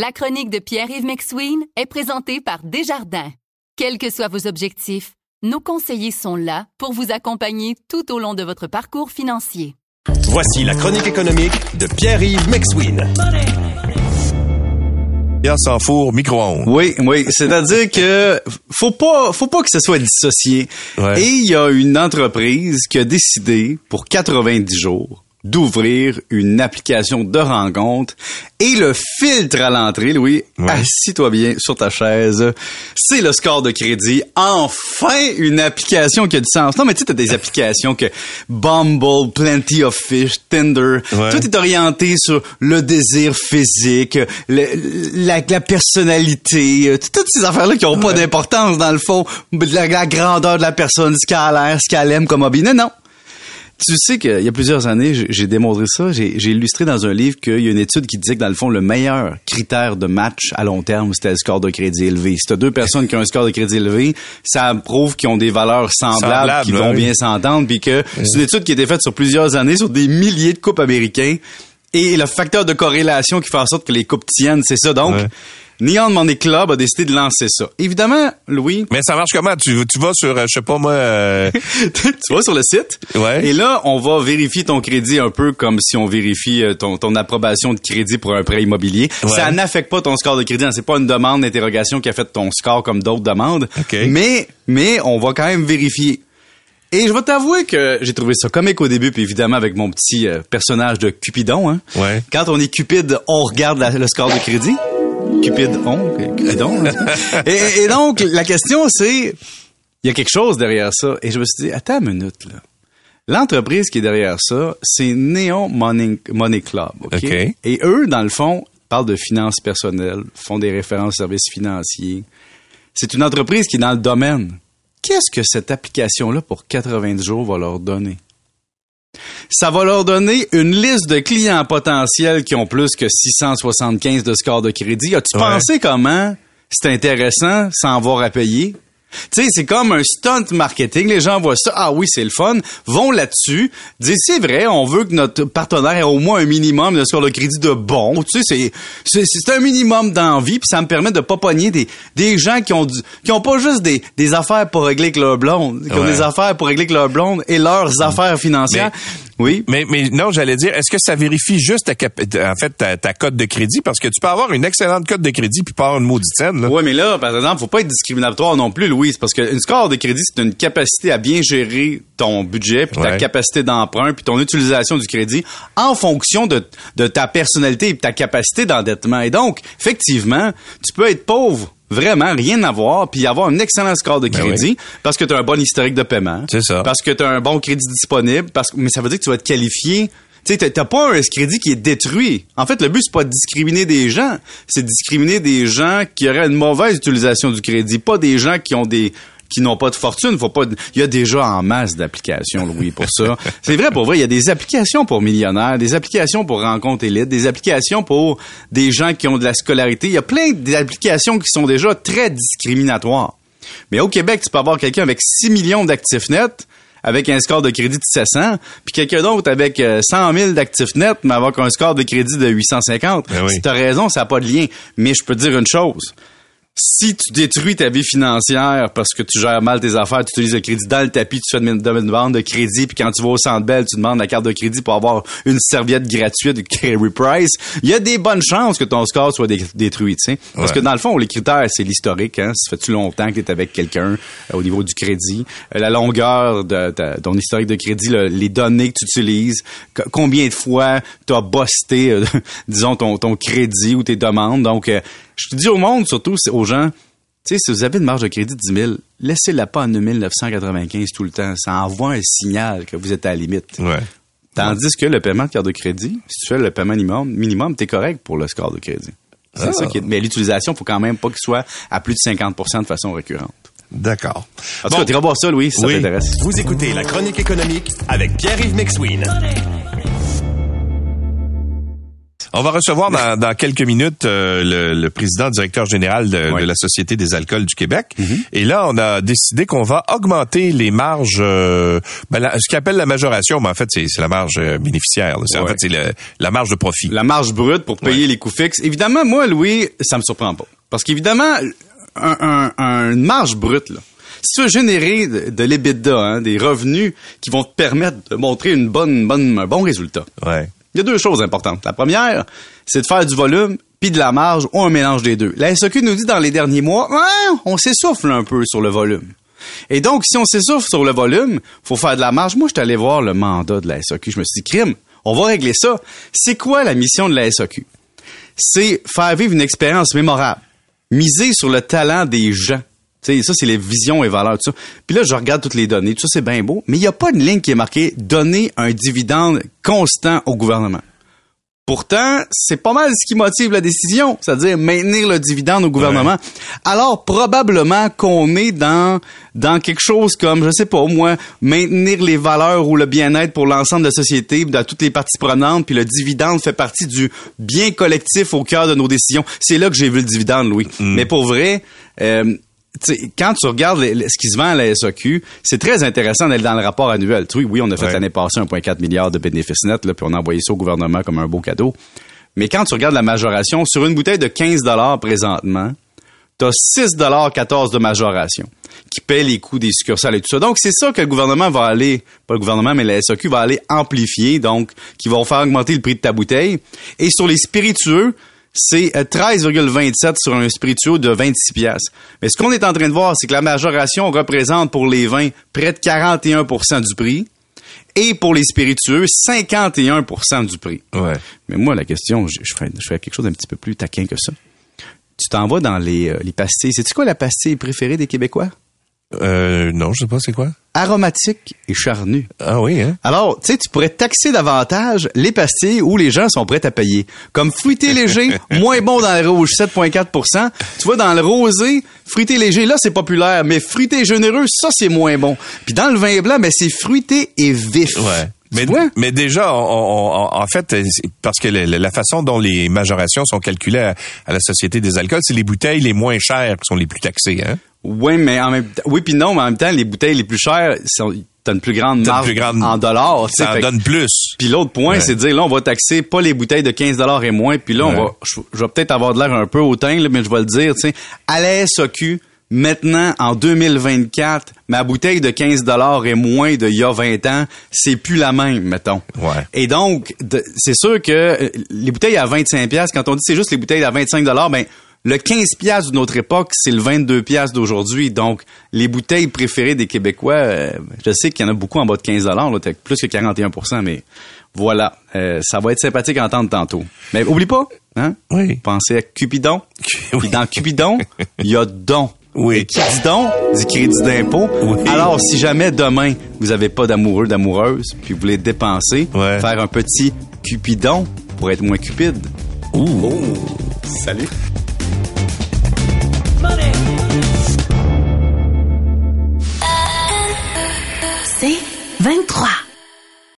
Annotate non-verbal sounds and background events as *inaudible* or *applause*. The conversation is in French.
La chronique de Pierre-Yves McSween est présentée par Desjardins. Quels que soient vos objectifs, nos conseillers sont là pour vous accompagner tout au long de votre parcours financier. Voici la chronique économique de Pierre-Yves McSween. Pierre sans four, micro-ondes. Oui, oui. C'est-à-dire que faut pas, faut pas que ce soit dissocié. Ouais. Et il y a une entreprise qui a décidé pour 90 jours d'ouvrir une application de rencontre et le filtre à l'entrée, Louis, Ouais. assis-toi bien sur ta chaise, c'est le score de crédit. Enfin, une application qui a du sens. Non, mais tu sais, t'as des applications que Bumble, Plenty of Fish, Tinder, Ouais. tout est orienté sur le désir physique, le- la, la personnalité, euh, toutes ces affaires-là qui n'ont pas d'importance dans le fond, la, la grandeur de la personne, ce qu'elle a l'air, ce qu'elle aime comme hobby. Non, non. Tu sais qu'il y a plusieurs années, j'ai- démontré ça, j'ai illustré dans un livre qu'il y a une étude qui disait que dans le fond, le meilleur critère de match à long terme, c'était le score de crédit élevé. Si t'as deux personnes qui ont un score de crédit élevé, ça prouve qu'ils ont des valeurs semblables, Semblables, qui vont oui. bien s'entendre, puis que c'est une étude qui a été faite sur plusieurs années, sur des milliers de couples américains, et le facteur de corrélation qui fait en sorte que les couples tiennent, c'est ça. Donc, Ouais. Neon Money Club a décidé de lancer ça. Évidemment, Louis, Mais ça marche comment? Tu, tu vas sur, euh, je sais pas moi, euh, *laughs* tu vas sur le site. Ouais. Et là, on va vérifier ton crédit un peu comme si on vérifie euh, ton, ton approbation de crédit pour un prêt immobilier. Ouais. Ça n'affecte pas ton score de crédit. hein. C'est pas une demande d'interrogation qui a fait ton score comme d'autres demandes. OK. Mais, mais on va quand même vérifier. Et je vais t'avouer que j'ai trouvé ça comique au début, puis évidemment avec mon petit personnage de Cupidon. Hein. Ouais. Quand on est Cupide, on regarde la- le score de crédit. Cupide, on, Cupidon. et, et donc, la question, c'est, il y a quelque chose derrière ça. Et je me suis dit, attends une minute, là. L'entreprise qui est derrière ça, c'est Neon Money, Money Club. OK? OK. Et eux, dans le fond, parlent de finances personnelles, font des références aux services financiers. C'est une entreprise qui est dans le domaine. Qu'est-ce que cette application-là pour 90 jours va leur donner? Ça va leur donner une liste de clients potentiels qui ont plus que 675 de score de crédit. As-tu Ouais. pensé comment c'est intéressant sans avoir à payer? Tu sais, c'est comme un stunt marketing. Les gens voient ça. Ah oui, c'est le fun. Vont là-dessus. Disent, c'est vrai, on veut que notre partenaire ait au moins un minimum de score de crédit de bon. Tu sais, c'est, c'est, c'est un minimum d'envie. Puis ça me permet de pas pogner des, des gens qui ont du, qui ont pas juste des, des affaires pour régler avec leur blonde. Qui ont des affaires pour régler avec leur blonde et leurs affaires financières. Oui. Mais, mais non, j'allais dire, est-ce que ça vérifie juste ta, cap- en fait, ta, ta cote de crédit? Parce que tu peux avoir une excellente cote de crédit puis pas avoir une maudite scène, là. Oui, mais là, par exemple, faut pas être discriminatoire non plus, Louise, parce qu'une score de crédit, c'est une capacité à bien gérer ton budget, puis ta Ouais. capacité d'emprunt, puis ton utilisation du crédit en fonction de, de ta personnalité et de ta capacité d'endettement. Et donc, effectivement, tu peux être pauvre, vraiment, rien à voir, puis avoir un excellent score de Ben crédit parce que tu as un bon historique de paiement. C'est ça. Parce que tu as un bon crédit disponible, parce que, mais ça veut dire que tu vas être qualifié tu sais, t'as pas un crédit qui est détruit. En fait, le but, c'est pas de discriminer des gens. C'est de discriminer des gens qui auraient une mauvaise utilisation du crédit. Pas des gens qui ont des, qui n'ont pas de fortune. Faut pas, il y a déjà en masse d'applications, Louis, pour ça. *laughs* c'est vrai, pour vrai, il y a des applications pour millionnaires, des applications pour rencontres élites, des applications pour des gens qui ont de la scolarité. Il y a plein d'applications qui sont déjà très discriminatoires. Mais au Québec, tu peux avoir quelqu'un avec 6 millions d'actifs nets, avec un score de crédit de 700, puis quelqu'un d'autre avec euh, 100 000 d'actifs nets, mais avec un score de crédit de 850. Ben oui. Si t'as raison, ça n'a pas de lien. Mais je peux te dire une chose. Si tu détruis ta vie financière parce que tu gères mal tes affaires, tu utilises le crédit dans le tapis, tu fais une demande de crédit, puis quand tu vas au Centre Bell, tu demandes la carte de crédit pour avoir une serviette gratuite de Carry Price, il y a des bonnes chances que ton score soit dé- détruit, tu sais. Parce que dans le fond, les critères, c'est l'historique, hein. Ça fait-tu longtemps que tu es avec quelqu'un euh, au niveau du crédit, euh, la longueur de ta- ton historique de crédit, le- les données que tu utilises, co- combien de fois tu as busté, euh, *laughs* disons, ton, ton crédit ou tes demandes? Donc, euh, je te dis au monde, surtout aux gens, tu sais, si vous avez une marge de crédit de 10 000, laissez-la pas à 9 995 tout le temps. Ça envoie un signal que vous êtes à la limite. Ouais. Tandis que le paiement de carte de crédit, si tu fais le paiement minimum, minimum t'es correct pour le score de crédit. C'est Ah. ça qui est, mais l'utilisation, faut quand même pas qu'il soit à plus de 50% de façon récurrente. D'accord. En tout Bon. cas, tu voir ça, Louis, si Oui. ça t'intéresse. Vous écoutez la chronique économique avec Pierre-Yves McSween. On va recevoir dans, dans quelques minutes euh, le, le président directeur général de, la Société des alcools du Québec. Mm-hmm. Et là, on a décidé qu'on va augmenter les marges, euh, ben, la- ce qu'on appelle la majoration, mais en fait, c'est la marge euh, bénéficiaire. En fait, c'est la marge de profit. La marge brute pour payer les coûts fixes. Évidemment, moi, Louis, ça me surprend pas. Parce qu'évidemment, un, un- marge brute, là, si tu veux générer de, de l'EBITDA, hein, des revenus qui vont te permettre de montrer une bonne, bonne, un bon résultat, Ouais. Il y a deux choses importantes. La première, c'est de faire du volume puis de la marge ou un mélange des deux. La SAQ nous dit dans les derniers mois, Ouais, on s'essouffle un peu sur le volume. Et donc, si on s'essouffle sur le volume, faut faire de la marge. Moi, je suis allé voir le mandat de la SAQ. Je me suis dit, crime, on va régler ça. C'est quoi la mission de la SAQ? C'est faire vivre une expérience mémorable. Miser sur le talent des gens. Tu sais, ça, c'est les visions et valeurs, tout ça. Puis là, je regarde toutes les données. Tout ça, c'est bien beau. Mais il n'y a pas une ligne qui est marquée « Donner un dividende constant au gouvernement ». Pourtant, c'est pas mal ce qui motive la décision, c'est-à-dire maintenir le dividende au gouvernement. Alors probablement qu'on est dans dans quelque chose comme je sais pas moi maintenir les valeurs ou le bien-être pour l'ensemble de la société, de toutes les parties prenantes, puis le dividende fait partie du bien collectif au cœur de nos décisions. C'est là que j'ai vu le dividende, Louis. Mais pour vrai, euh, quand tu regardes les- les- ce qui se vend à la SAQ, c'est très intéressant d'aller dans le rapport annuel. Vois, oui, on a fait Ouais. l'année passée 1,4 milliard de bénéfices nets, là, puis on a envoyé ça au gouvernement comme un beau cadeau. Mais quand tu regardes la majoration, sur une bouteille de 15 présentement, tu as 6,14 de majoration qui paie les coûts des succursales et tout ça. Donc, c'est ça que le gouvernement va aller, pas le gouvernement, mais la SAQ va aller amplifier, donc, qui vont faire augmenter le prix de ta bouteille. Et sur les spiritueux, c'est euh, 13,27 sur un spiritueux de 26 pièces. Mais ce qu'on est en train de voir, c'est que la majoration représente pour les vins près de 41% du prix et pour les spiritueux 51% du prix. Ouais. Mais moi, la question, je, je, ferais, je ferais quelque chose d'un petit peu plus taquin que ça. Tu t'en vas dans les, euh, les pastilles. Sais-tu quoi la pastille préférée des Québécois? Euh, non, je sais pas, c'est quoi? Aromatique et charnue. Ah oui, hein? Alors, tu sais, tu pourrais taxer davantage les pastilles où les gens sont prêts à payer. Comme fruité léger, *laughs* moins bon dans le rouge, 7,4% Tu vois, dans le rosé, fruité léger, là, c'est populaire. Mais fruité généreux, ça, c'est moins bon. Puis dans le vin blanc, ben, c'est fruité et vif. Ouais. Mais, mais déjà, on- on- on- en fait, parce que la, la façon dont les majorations sont calculées à, à la Société des alcools, c'est les bouteilles les moins chères qui sont les plus taxées. Hein? Oui, mais en même temps, oui puis non, mais en même temps, les bouteilles les plus chères, sont- t'as une plus grande marge plus grande- en dollars. Ça en donne plus. Puis l'autre point, Ouais. c'est de dire, là, on va taxer pas les bouteilles de 15 et moins. Puis là, on va, je, je vais peut-être avoir de l'air un peu hautain, là, mais je vais le dire, tu sais, à la SAQ, maintenant, en 2024, ma bouteille de 15 et moins d'il y a 20 ans, c'est plus la même, mettons. Ouais. Et donc, de- c'est sûr que euh, les bouteilles à 25 pièces, quand on dit c'est juste les bouteilles à 25 ben le 15 pièces de notre époque, c'est le 22 pièces d'aujourd'hui. Donc, les bouteilles préférées des Québécois, euh, je sais qu'il y en a beaucoup en bas de 15 là, t'as plus que 41% mais voilà, euh, ça va être sympathique à entendre tantôt. Mais oublie pas, hein? Oui. Pensez à Cupidon. *laughs* Oui. Puis dans Cupidon, il y a don. Oui. Et qui dit don, dit crédit d'impôt. Oui. Alors, si jamais demain, vous avez pas d'amoureux, d'amoureuse, puis vous voulez dépenser, Ouais. faire un petit Cupidon pour être moins cupide. Ouh. Salut. C'est 23.